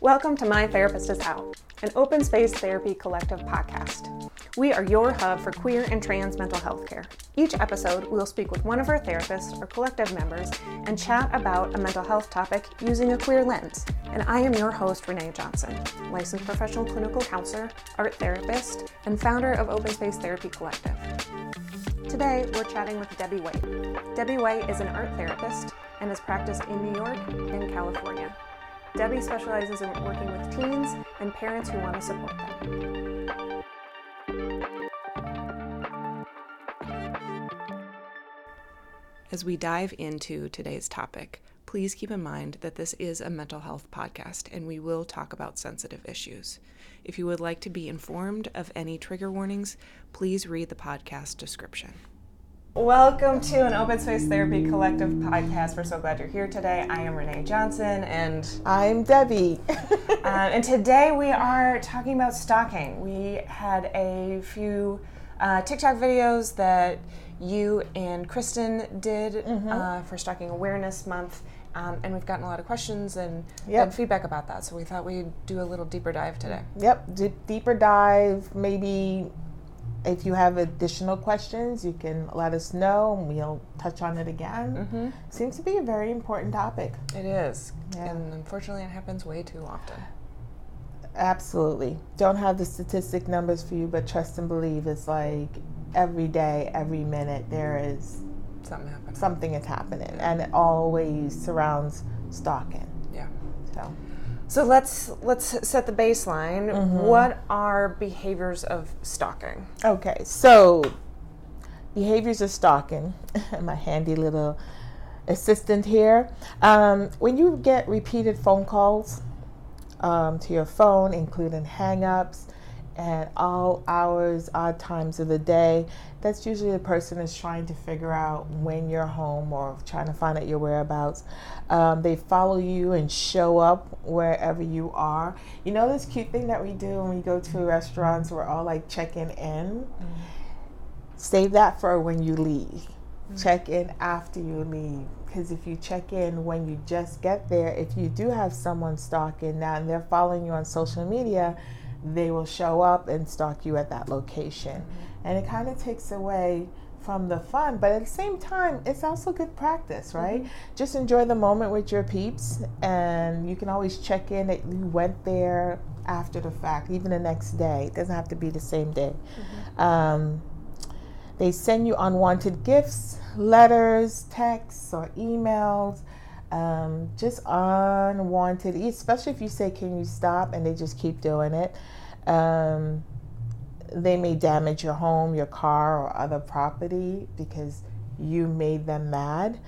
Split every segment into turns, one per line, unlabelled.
Welcome to My Therapist is Out, an open space therapy collective podcast. We are your hub for queer and trans mental health care. Each episode, we'll speak with one of our therapists or collective members and chat about a mental health topic using a queer lens. And I am your host, Renee Johnson, licensed professional clinical counselor, art therapist, and founder of Open Space Therapy Collective. Today, we're chatting with Debbie Whyte. Debbie Whyte is an art therapist and has practiced in New York and California. Debbie specializes in working with teens and parents who want to support them. As we dive into today's topic, please keep in mind that this is a mental health podcast and we will talk about sensitive issues. If you would like to be informed of any trigger warnings, please read the podcast description. Welcome to an Open Space Therapy Collective podcast. We're so glad you're here today. I am Renee Johnson, and
I'm Debbie.
uh, and today we are talking about stalking. We had a few uh, TikTok videos that you and Kristen did mm-hmm. uh, for Stalking Awareness Month. Um, and we've gotten a lot of questions and, yep. and, feedback about that. So we thought we'd do a little deeper dive today.
Yep, D- deeper dive, maybe if you have additional questions, you can let us know and we'll touch on it again. Mm-hmm. Seems to be a very important topic.
It is. Yeah. And unfortunately, it happens way too often.
Absolutely. Don't have the statistic numbers for you, but trust and believe it's like every day, every minute, there is
something happening.
Something is happening. And it always surrounds stalking.
Yeah. So. So let's let's set the baseline. Mm-hmm. What are behaviors of stalking?
Okay, so behaviors of stalking. my handy little assistant here. Um, when you get repeated phone calls um, to your phone, including hangups, at all hours, odd times of the day. That's usually the person is trying to figure out when you're home or trying to find out your whereabouts. Um, they follow you and show up wherever you are. You know this cute thing that we do when we go to restaurants, we're all like checking in. Mm-hmm. Save that for when you leave. Mm-hmm. Check in after you leave because if you check in when you just get there, if you do have someone stalking now and they're following you on social media, they will show up and stalk you at that location. Mm-hmm. And it kind of takes away from the fun, but at the same time, it's also good practice, right? Mm-hmm. Just enjoy the moment with your peeps, and you can always check in that you went there after the fact, even the next day. It doesn't have to be the same day. Mm-hmm. Um, they send you unwanted gifts, letters, texts, or emails. Um, just unwanted, especially if you say, Can you stop? and they just keep doing it. Um, they may damage your home, your car, or other property because you made them mad.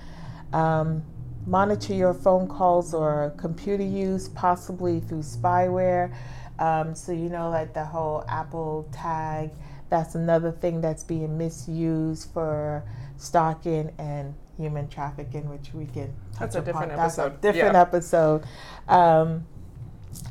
Um, monitor your phone calls or computer use, possibly through spyware. Um, so, you know, like the whole Apple tag, that's another thing that's being misused for stalking and human trafficking, which we can.
That's a different episode.
A different yeah. episode. Um,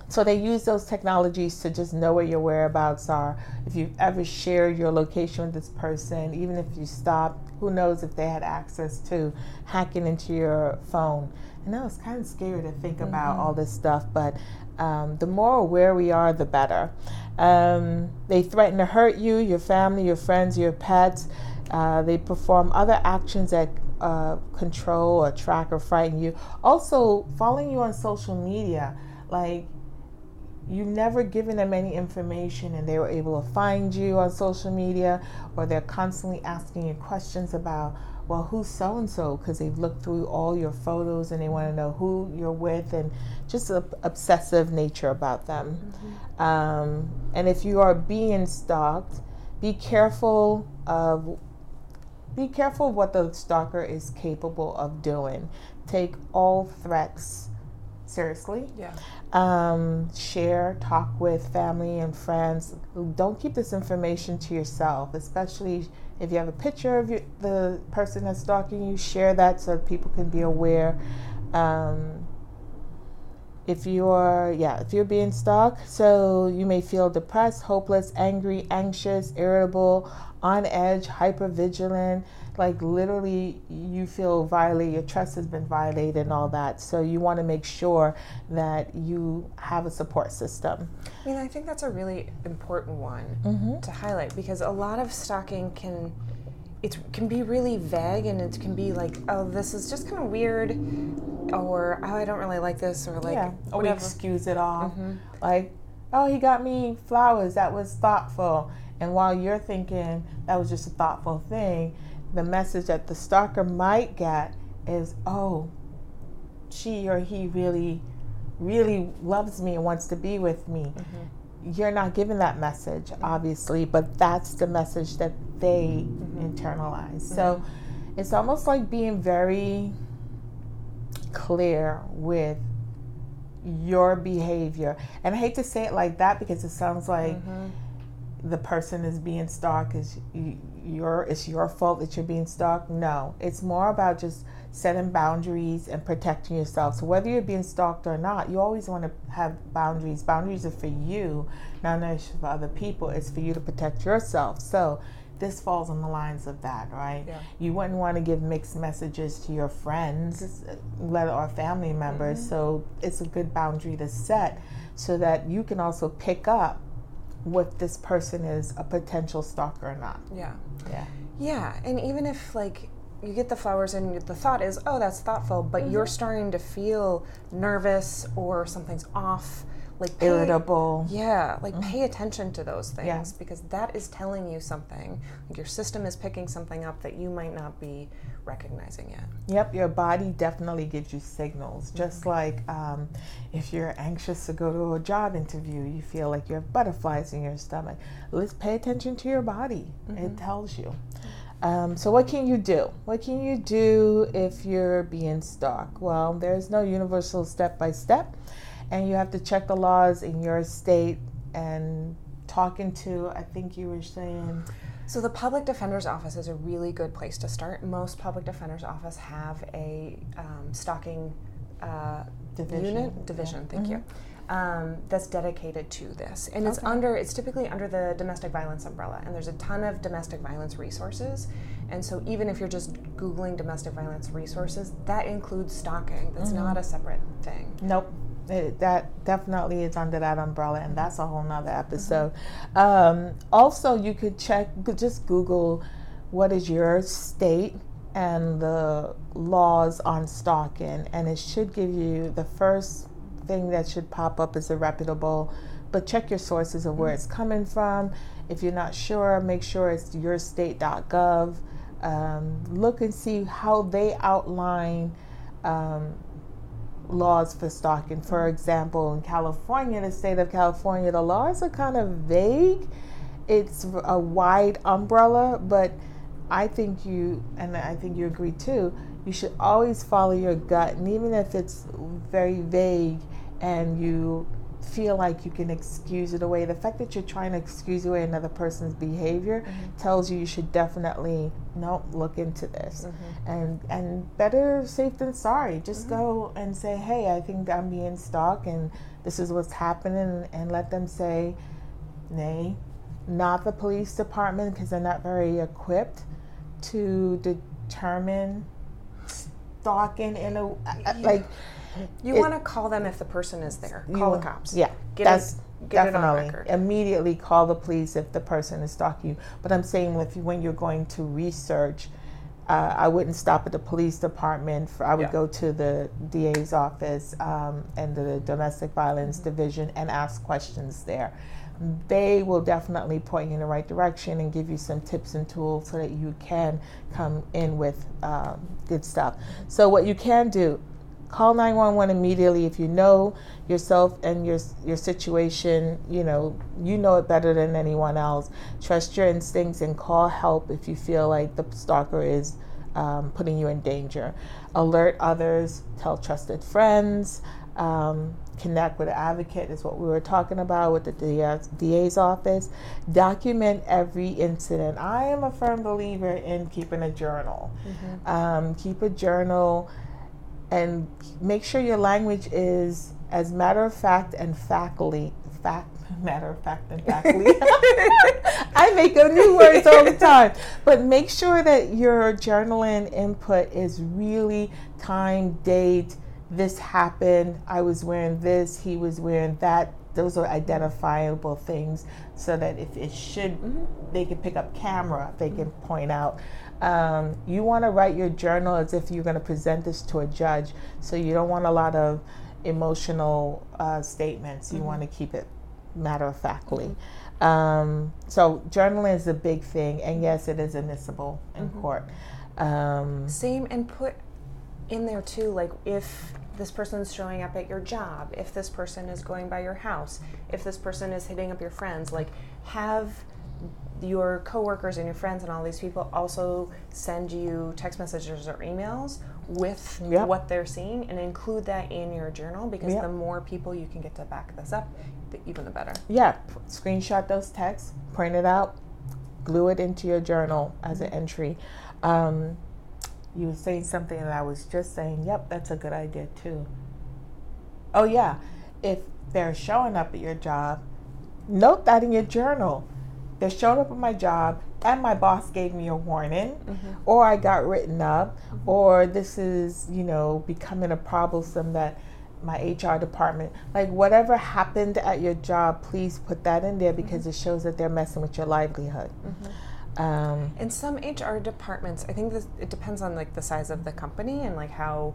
so they use those technologies to just know where your whereabouts are. If you've ever shared your location with this person, even if you stop, who knows if they had access to hacking into your phone. I know it's kind of scary to think mm-hmm. about all this stuff, but um, the more aware we are, the better. Um, they threaten to hurt you, your family, your friends, your pets. Uh, they perform other actions that uh, control or track or frighten you. Also, following you on social media, like you've never given them any information and they were able to find you on social media, or they're constantly asking you questions about, well, who's so and so? Because they've looked through all your photos and they want to know who you're with and just an obsessive nature about them. Mm-hmm. Um, and if you are being stalked, be careful of be careful what the stalker is capable of doing. Take all threats seriously.
Yeah.
Um, share, talk with family and friends. Don't keep this information to yourself, especially if you have a picture of you, the person that's stalking you. Share that so that people can be aware. Um, if you're yeah if you're being stalked so you may feel depressed hopeless angry anxious irritable on edge hyper vigilant like literally you feel violated your trust has been violated and all that so you want to make sure that you have a support system
i mean i think that's a really important one mm-hmm. to highlight because a lot of stalking can it can be really vague and it can be like oh this is just kind of weird or oh i don't really like this or like yeah.
or we excuse it all mm-hmm. like oh he got me flowers that was thoughtful and while you're thinking that was just a thoughtful thing the message that the stalker might get is oh she or he really really loves me and wants to be with me mm-hmm you're not giving that message, obviously, but that's the message that they mm-hmm. internalize. Mm-hmm. So it's almost like being very clear with your behavior. And I hate to say it like that because it sounds like mm-hmm. the person is being stalked is your it's your fault that you're being stalked. No, it's more about just setting boundaries and protecting yourself. So whether you're being stalked or not, you always want to have boundaries. Boundaries are for you, not necessarily for other people. It's for you to protect yourself. So this falls on the lines of that, right? Yeah. You wouldn't want to give mixed messages to your friends, let or family members. Mm-hmm. So it's a good boundary to set so that you can also pick up what this person is a potential stalker or not.
Yeah.
Yeah.
Yeah, and even if like you get the flowers and the thought is, oh, that's thoughtful, but mm-hmm. you're starting to feel nervous or something's off, like
pay, irritable.
Yeah, like mm-hmm. pay attention to those things yeah. because that is telling you something. Like your system is picking something up that you might not be recognizing yet.
Yep, your body definitely gives you signals. Mm-hmm. Just like um, if you're anxious to go to a job interview, you feel like you have butterflies in your stomach. Let's pay attention to your body. It mm-hmm. tells you. Um, so, what can you do? What can you do if you're being stalked? Well, there's no universal step by step, and you have to check the laws in your state and talking to, I think you were saying.
So, the public defender's office is a really good place to start. Most public defender's office have a um, stalking uh, division. unit division. Yeah. Thank mm-hmm. you um, that's dedicated to this, and okay. it's under it's typically under the domestic violence umbrella, and there's a ton of domestic violence resources. And so, even if you're just googling domestic violence resources, that includes stalking. That's mm-hmm. not a separate thing.
Nope. It, that definitely is under that umbrella, and that's a whole nother episode. Mm-hmm. Um, also, you could check, just Google what is your state and the laws on stalking, and it should give you the first thing that should pop up is a reputable, but check your sources of where it's coming from. If you're not sure, make sure it's yourstate.gov. Um, look and see how they outline um, laws for stalking. For example, in California, the state of California, the laws are kind of vague. It's a wide umbrella, but I think you, and I think you agree too, you should always follow your gut. And even if it's very vague, and you feel like you can excuse it away. The fact that you're trying to excuse away another person's behavior mm-hmm. tells you you should definitely no look into this. Mm-hmm. And and better safe than sorry. Just mm-hmm. go and say, "Hey, I think I'm being stalked and this is what's happening," and let them say, "Nay, not the police department because they're not very equipped to determine stalking in a like."
You want to call them if the person is there. Call the cops.
Yeah, get that's it, get definitely immediately call the police if the person is stalking you. But I'm saying you, when you're going to research, uh, I wouldn't stop at the police department. For, I would yeah. go to the DA's office um, and the domestic violence mm-hmm. division and ask questions there. They will definitely point you in the right direction and give you some tips and tools so that you can come in with um, good stuff. So, what you can do call 911 immediately if you know yourself and your your situation you know you know it better than anyone else trust your instincts and call help if you feel like the stalker is um, putting you in danger alert others tell trusted friends um, connect with an advocate is what we were talking about with the DA's office. Document every incident. I am a firm believer in keeping a journal. Mm-hmm. Um, keep a journal and make sure your language is as matter of fact and faculty fact, matter of fact and faculty I make up new words all the time. But make sure that your journaling input is really time, date, this happened, I was wearing this, he was wearing that. Those are identifiable things so that if it should, they can pick up camera, they can point out. Um, you want to write your journal as if you're going to present this to a judge. So you don't want a lot of emotional uh, statements. You mm-hmm. want to keep it matter of factly. Mm-hmm. Um, so journaling is a big thing, and yes, it is admissible in mm-hmm. court. Um,
Same, and put in there too, like if this person's showing up at your job, if this person is going by your house, if this person is hitting up your friends, like have your coworkers and your friends and all these people also send you text messages or emails with yep. what they're seeing and include that in your journal because yep. the more people you can get to back this up, the, even the better.
Yeah, screenshot those texts, print it out, glue it into your journal as an entry. Um, you were saying something and I was just saying, yep, that's a good idea too. Oh, yeah, if they're showing up at your job, note that in your journal. They're showing up at my job and my boss gave me a warning, mm-hmm. or I got written up, mm-hmm. or this is, you know, becoming a problem some that my HR department, like whatever happened at your job, please put that in there because mm-hmm. it shows that they're messing with your livelihood.
Mm-hmm. Um, in some HR departments, I think this, it depends on like the size of the company and like how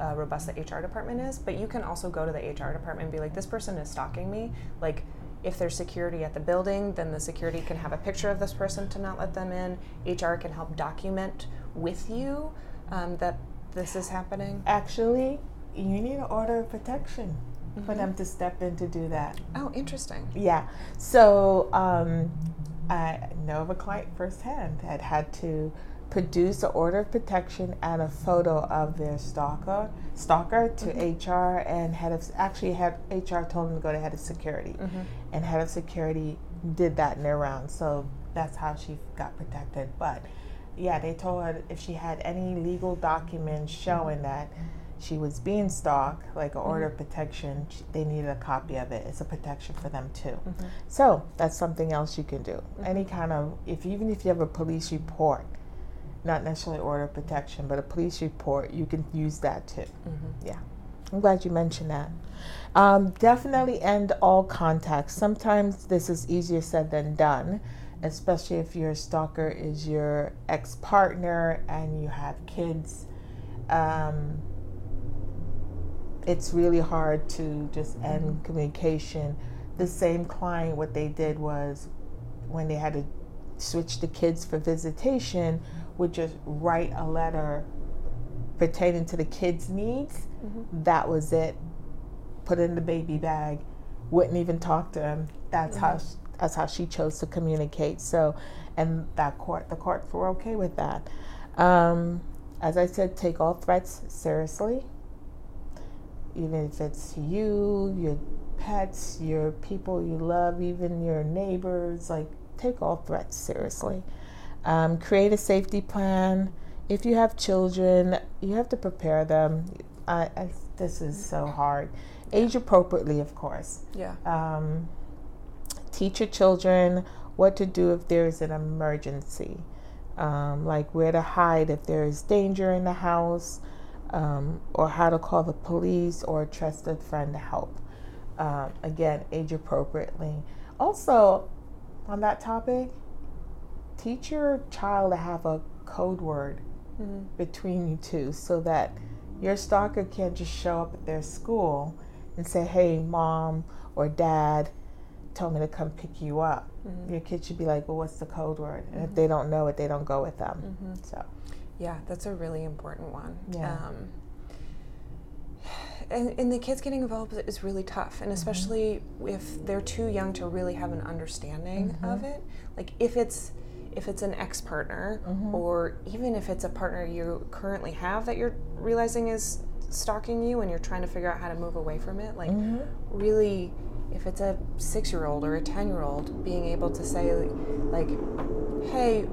uh, robust the HR department is. But you can also go to the HR department and be like, this person is stalking me. Like, if there's security at the building, then the security can have a picture of this person to not let them in. HR can help document with you um, that this is happening.
Actually, you need an order of protection mm-hmm. for them to step in to do that.
Oh, interesting.
Yeah. So um, I know of a client firsthand that had to produce an order of protection and a photo of their stalker stalker to mm-hmm. HR and head of actually had HR told them to go to head of security mm-hmm. and head of security did that in their round so that's how she got protected but yeah they told her if she had any legal documents showing that she was being stalked, like an order mm-hmm. of protection, they needed a copy of it. It's a protection for them too. Mm-hmm. So that's something else you can do. Mm-hmm. Any kind of, if even if you have a police report, not necessarily order of protection, but a police report, you can use that too. Mm-hmm. Yeah. I'm glad you mentioned that. Um, definitely end all contacts. Sometimes this is easier said than done, especially if your stalker is your ex partner and you have kids. Um, it's really hard to just end mm-hmm. communication. The same client, what they did was when they had to switch the kids for visitation, would just write a letter pertaining to the kids' needs. Mm-hmm. That was it. Put in the baby bag. Wouldn't even talk to him. That's mm-hmm. how she, that's how she chose to communicate. So, and that court, the courts were okay with that. Um, as I said, take all threats seriously even if it's you, your pets, your people you love, even your neighbors, like take all threats seriously. Um, create a safety plan. If you have children, you have to prepare them. I, I, this is so hard. Age appropriately, of course.
Yeah.
Um, teach your children what to do if there is an emergency, um, like where to hide if there is danger in the house um, or how to call the police or a trusted friend to help. Um, again, age appropriately. Also, on that topic, teach your child to have a code word mm-hmm. between you two so that your stalker can't just show up at their school and say, hey, mom or dad told me to come pick you up. Mm-hmm. Your kid should be like, well, what's the code word? And mm-hmm. if they don't know it, they don't go with them. Mm-hmm. So.
Yeah, that's a really important one.
Yeah. Um,
and, and, the kids getting involved is really tough, and mm-hmm. especially mm-hmm. if they're too young to really have an understanding mm-hmm. of it. Like if it's if it's an ex partner, mm-hmm. or even if it's a partner you currently have that you're realizing is stalking you, and you're trying to figure out how to move away from it. Like mm-hmm. really, if it's a six year old or a ten year old, being able to say like, "Hey,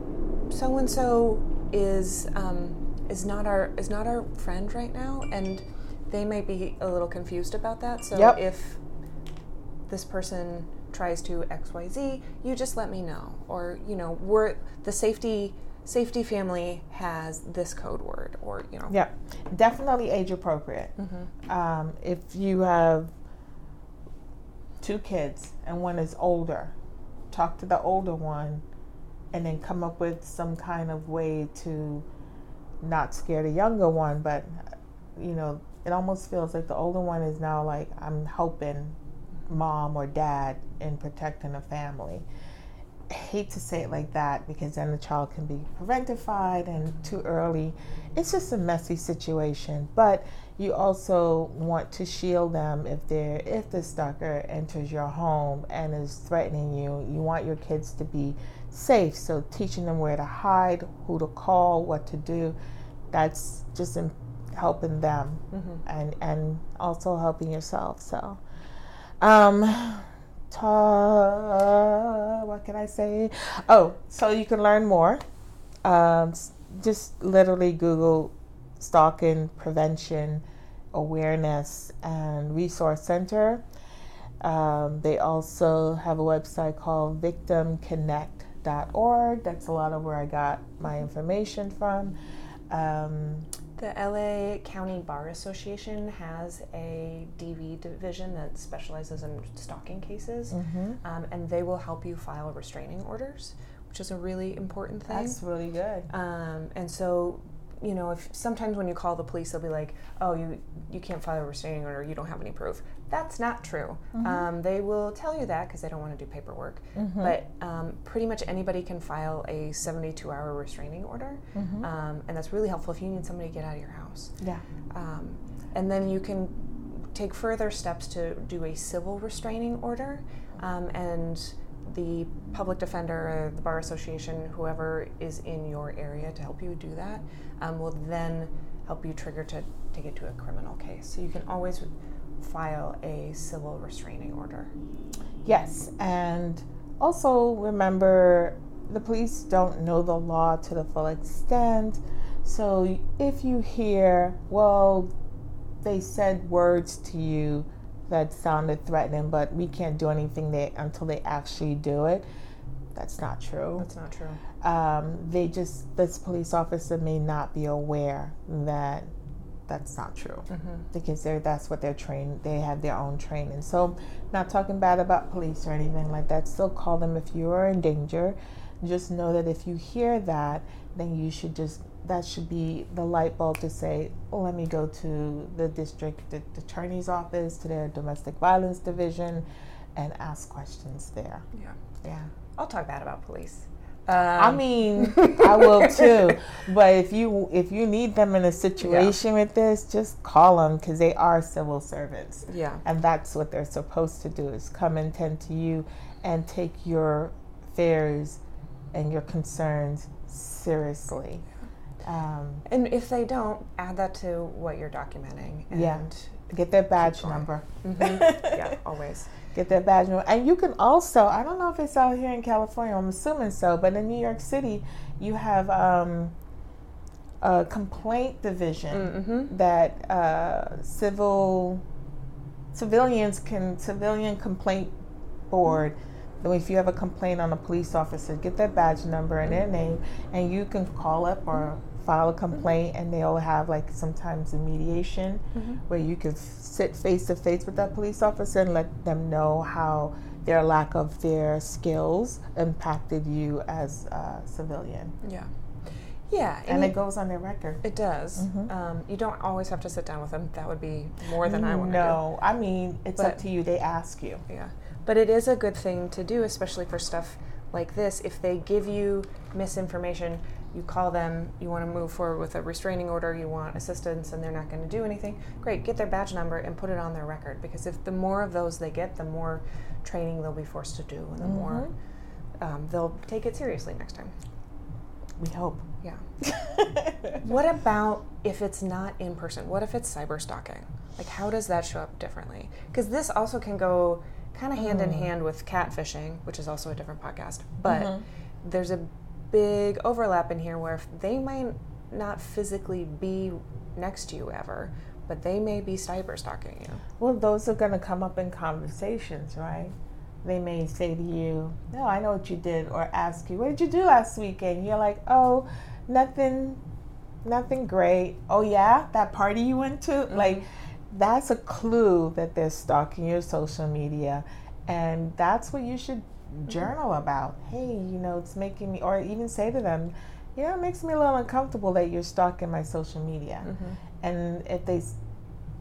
so and so is um, is not our is not our friend right now, and they might be a little confused about that. So
Yep.
if this person tries to XYZ, you just let me know. Or, you know, we're the safety safety family has this code word or, you know.
Yeah, definitely age appropriate. Um, if you have two kids and one is older, talk to the older one and then come up with some kind of way to not scare the younger one. But, you know, it almost feels like the older one is now like, I'm helping mom or dad in protecting the family. I hate to say it like that because then the child can be parentified and too early. It's just a messy situation, but you also want to shield them if they're if the stalker enters your home and is threatening you. You want your kids to be safe, so teaching them where to hide, who to call, what to do. That's just in helping them mm-hmm. and and also helping yourself. So um ta- what can I say? Oh, so you can learn more. Um, just literally Google stalking prevention awareness and resource center. Um, they also have a website called victimconnect.org. That's a lot of where I got my information from. Um,
The LA County Bar Association has a DV division that specializes in stalking cases,
mhm.
um, and they will help you file restraining orders, which is a really important thing.
That's really good.
Um, and so, you know, if sometimes when you call the police, they'll be like, "Oh, you you can't file a restraining order. You don't have any proof." That's not true. Um, they will tell you that because they don't want to do paperwork. But um, pretty much anybody can file a 72-hour restraining order, um, and that's really helpful if you need somebody to get out of your house.
Yeah.
Um, and then you can take further steps to do a civil restraining order. Um, and the public defender, or the bar association, whoever is in your area to help you do that, um, will then help you trigger to take it to a criminal case. So you can always file a civil restraining order.
Yes, and also remember the police don't know the law to the full extent. So if you hear, well, they said words to you that sounded threatening, but we can't do anything they, until they actually do it, that's not true.
That's not true.
Um, they just, this police officer may not be aware that that's not true. Mm-hmm. Because they're that's what they're trained they have their own training. So not talking bad about police or anything like that still call them if you are in danger. Just know that if you hear that then you should just that should be the light bulb to say oh, let me go to the district attorney's office to their domestic violence division and ask questions there.
Yeah.
yeah.
I'll talk bad about police.
I
Um,
mean, I will too. But if you if you need them in a situation with this, just call them because they are civil servants,
yeah.
and that's what they're supposed to do: is come and tend to you and take your fears and your concerns seriously. Um,
And if they don't, add that to what you're documenting. And
Yeah. get their badge number.
Mhm. yeah, always.
Get that badge number. And you can also, I don't know if it's out here in California, I'm assuming so, but in New York City, you have um, a complaint division
Mm-hmm.
that uh, civil civilians can, civilian complaint board. So if you have a complaint on a police officer, get their badge number and their name, and you can call up or file a complaint, and they'll have like sometimes a mediation where you can sit face to face with that police officer and let them know how their lack of their skills impacted you as a civilian,
Yeah. Yeah.
and
you-
it goes on their record.
It does.
Mhm.
Um, you don't always have to sit down with them. That would be more than I want to
No, I mean it's up to you. They ask you.
Yeah. But it is a good thing to do, especially for stuff like this. If they give you misinformation, you call them, you want to move forward with a restraining order, you want assistance, and they're not going to do anything, great, get their badge number and put it on their record. Because if the more of those they get, the more training they'll be forced to do, and the more mm-hmm. um, they'll take it seriously next time.
We hope.
Yeah. What about if it's not in person? What if it's cyber stalking? Like, how does that show up differently? Because this also can go kind of hand in mm-hmm. hand with catfishing, which is also a different podcast. But mm-hmm. there's a big overlap in here where they might not physically be next to you ever, but they may be cyber stalking you.
Well, those are going to come up in conversations, right? They may say to you, No, I know what you did, or ask you, What did you do last weekend? You're like, Oh, nothing, nothing great. Oh, yeah, that party you went to? Mm-hmm. Like, that's a clue that they're stalking your social media. And that's what you should. Journal mm-hmm. about. Hey, you know, it's making me, or even say to them, you know, it makes me a little uncomfortable that you're stalking my social media. Mm-hmm. And if they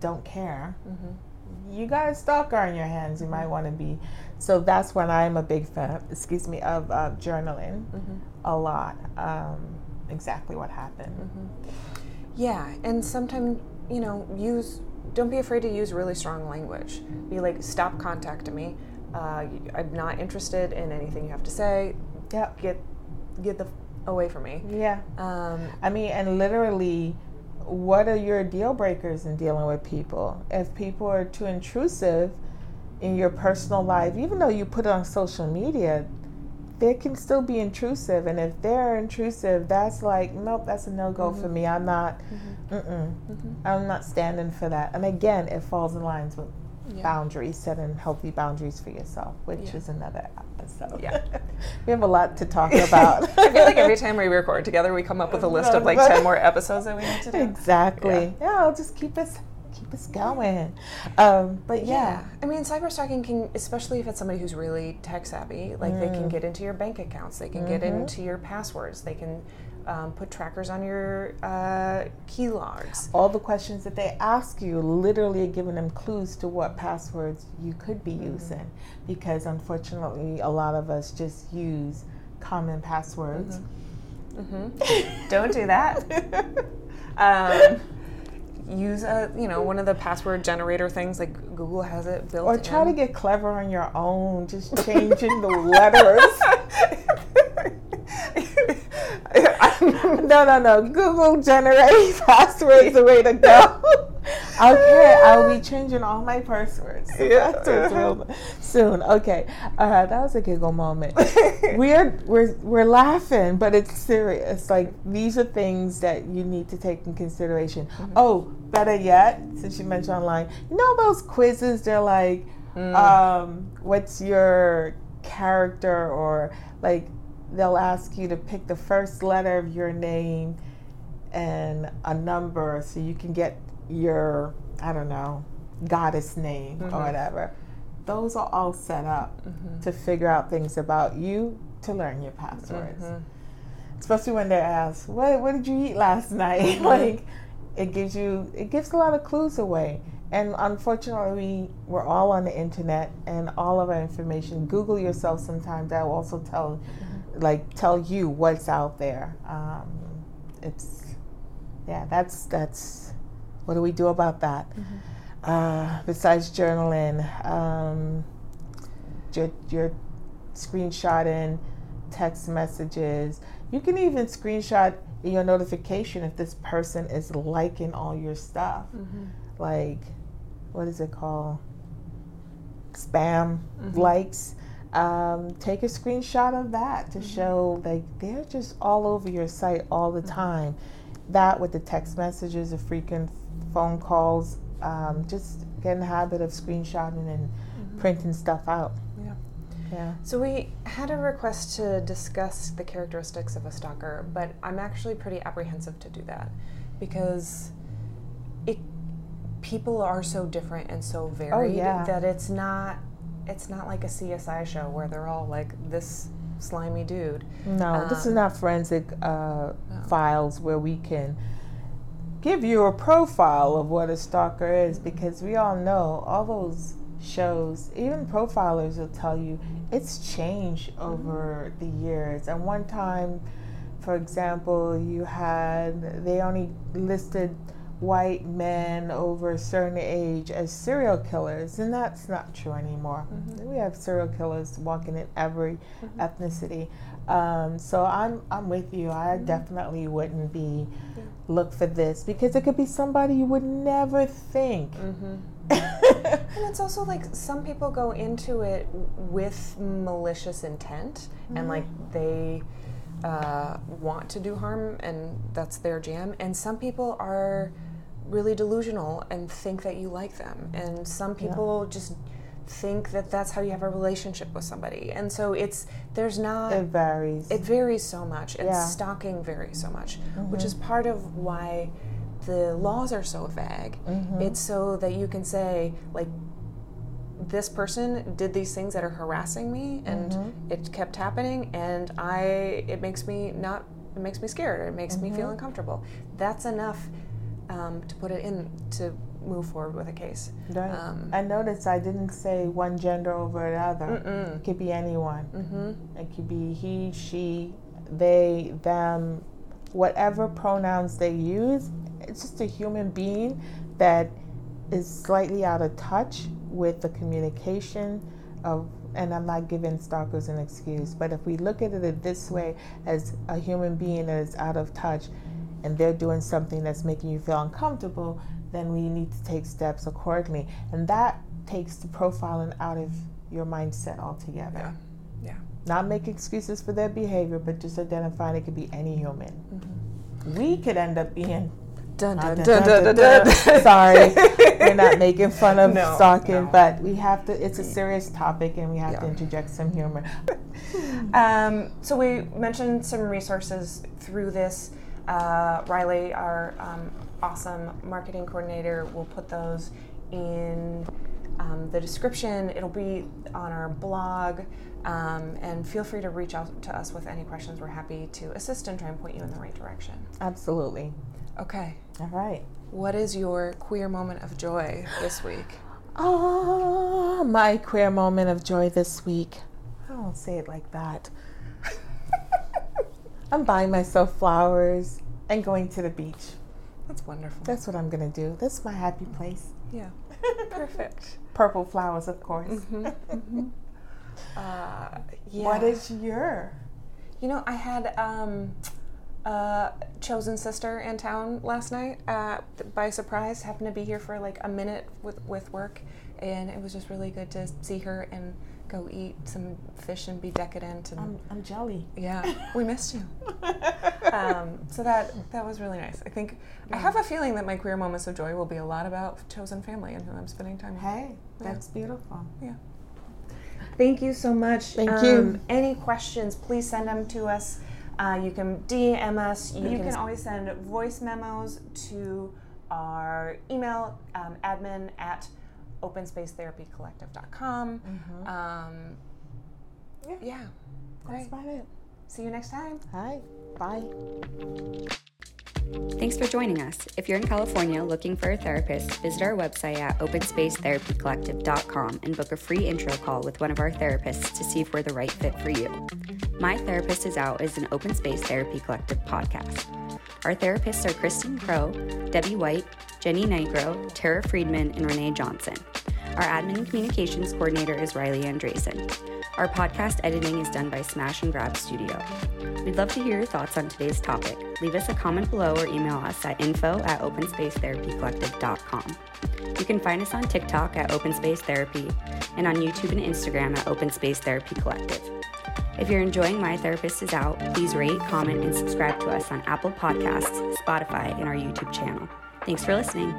don't care, mm-hmm. you got a stalker on your hands. You might want to be. So that's when I'm a big fan. Excuse me of uh, journaling mm-hmm. a lot. Um, exactly what happened.
Mm-hmm. Yeah, and sometimes you know use. Don't be afraid to use really strong language. Be like, stop contacting me. Uh, I'm not interested in anything you have to say.
Yeah.
Get get the away from me.
Yeah. Um, I mean, and literally what are your deal breakers in dealing with people? If people are too intrusive in your personal life, even though you put it on social media, they can still be intrusive. And if they're intrusive, that's like, nope, that's a no go mm-hmm. for me. I'm not, mm-hmm. mm-hmm. I'm not standing for that. And again, it falls in lines with yeah. boundaries, setting healthy boundaries for yourself, which yeah. is another episode. Yeah. we have a lot to talk about.
I feel like every time we record together, we come up with a list of like 10 more episodes that we need to do.
Exactly. Yeah, I'll just keep us keep us going. Um, but yeah. yeah.
I mean, cyber stalking can, especially if it's somebody who's really tech savvy, like mm. they can mm. get into your bank accounts, they can mm-hmm. get into your passwords, they can um, put trackers on your uh, key logs.
All the questions that they ask you literally are giving them clues to what passwords you could be mm-hmm. using because unfortunately a lot of us just use common passwords.
Mm-hmm. Mm-hmm. Don't do that. um, use a you know one of the password generator things like Google has it built.
Or try in. to get clever on your own, just changing the letters. no, no, no. Google generate passwords the way to go. okay, I'll be changing all my passwords. Yeah, passwords soon. Okay, uh, that was a giggle moment. we're we're we're laughing, but it's serious. Like these are things that you need to take in consideration. Mm-hmm. Oh, better yet, since you mentioned online, you know those quizzes? They're like, mm. um, what's your character or like they'll ask you to pick the first letter of your name and a number so you can get your, I don't know, goddess name mm-hmm. or whatever. Those are all set up mm-hmm. to figure out things about you to learn your passwords. Mm-hmm. Especially when they ask, what, what did you eat last night? Mm-hmm. like, it gives you, it gives a lot of clues away. And unfortunately, we're all on the internet and all of our information. Google yourself sometimes. That will also tell like tell you what's out there. Um, it's yeah, that's that's what do we do about that? Mm-hmm. Uh, besides journaling, um, you're, you're screenshotting text messages. You can even screenshot your notification if this person is liking all your stuff. Mm-hmm. Like, what is it called? Spam mm-hmm. likes um, take a screenshot of that to mm-hmm. show like they're just all over your site all the mm-hmm. time. That with the text messages, the frequent phone calls, um, just get in the habit of screenshotting and mm-hmm. printing stuff out.
Yeah. Yeah. So we had a request to discuss the characteristics of a stalker, but I'm actually pretty apprehensive to do that because it people are so different and so varied oh, yeah. that it's not it's not like a CSI show where they're all like this slimy dude.
No, um, this is not forensic uh, no. files where we can give you a profile of what a stalker is because we all know all those shows, even profilers will tell you it's changed over the years. And one time, for example, you had, they only listed white men over a certain age as serial killers, and that's not true anymore. Mm-hmm. We have serial killers walking in every mm-hmm. ethnicity. Um, so I'm I'm with you. I mm-hmm. definitely wouldn't be yeah. look for this because it could be somebody you would never think.
Mm-hmm. and it's also like some people go into it with malicious intent and like mm-hmm. they uh, want to do harm and that's their jam and some people are really delusional and think that you like them. And some people just think that that's how you have a relationship with somebody. And so it's there's not
It varies.
it varies so much and
Yeah.
stalking varies so much, which is mm-hmm. part of why the laws are so vague. Mm-hmm. It's so that you can say like this person did these things that are harassing me and mm-hmm. it kept happening and I it makes me not it makes me scared it makes me feel uncomfortable. That's enough um, to put it in to move forward with a case.
Right.
Um,
I noticed I didn't say one gender over the other.
Mm-mm.
It could be anyone.
Mm-hmm.
It could be he, she, they, them, whatever pronouns they use. It's just a human being that is slightly out of touch with the communication of, and I'm not giving stalkers an excuse, but if we look at it this way as a human being that is out of touch and they're doing something that's making you feel uncomfortable, then we need to take steps accordingly. And that takes the profiling out of your mindset altogether
Yeah. Yeah.
not make excuses for their behavior, but just identifying it could be any human. We could end up being.
Dun, dun,
dun,
dun.
Sorry, we're not making fun of
No,
stalking,
no.
but we have to. It's a serious topic, and we have to interject some humor.
Um, so we mentioned some resources through this. Uh, Riley, our um, awesome marketing coordinator, will put those in um, the description. It'll be on our blog. Um, and feel free to reach out to us with any questions. We're happy to assist and try and point you in the right direction.
Absolutely.
Okay.
All right.
What is your queer moment of joy this week?
Oh, my queer moment of joy this week. I don't say it like that. I'm buying myself flowers and going to the beach.
That's wonderful.
That's what I'm gonna do. That's my happy place.
yeah. Perfect.
Purple flowers, of course.
Uh, yeah.
What is your?
You know, I had um, a chosen sister in town last night uh, by surprise. Happened to be here for like a minute with, with work, and it was just really good to see her and go eat some fish and be decadent. And
I'm, I'm jelly.
yeah, we missed you. Um, so that that was really nice. I think I have a feeling that my queer moments of joy will be a lot about chosen family and who I'm spending time with.
Hey, that's beautiful.
Yeah. Thank you so much.
Thank you.
Um, Any questions, please send them to us. Uh, you can DM us. You, can, always send voice memos to our email, um, admin at openspacetherapycollective.com. Um,
Yeah.
yeah.
That's
Great.
about it.
See you next time.
Hi. Bye.
Thanks for joining us. If you're in California looking for a therapist, visit our website at openspacetherapycollective.com and book a free intro call with one of our therapists to see if we're the right fit for you. My Therapist is Out is an open space therapy collective podcast. Our therapists are Kristen Crow, Debbie Whyte, Jenny Nigro, Tara Friedman, and Renee Johnson. Our admin and communications coordinator is Riley Andresen. Our podcast editing is done by Smash and Grab Studio. We'd love to hear your thoughts on today's topic. Leave us a comment below or email us at info at openspacetherapycollective.com. You can find us on TikTok at Open Space Therapy and on YouTube and Instagram at Open Space Therapy Collective. If you're enjoying My Therapist is Out, please rate, comment, and subscribe to us on Apple Podcasts, Spotify, and our YouTube channel. Thanks for listening.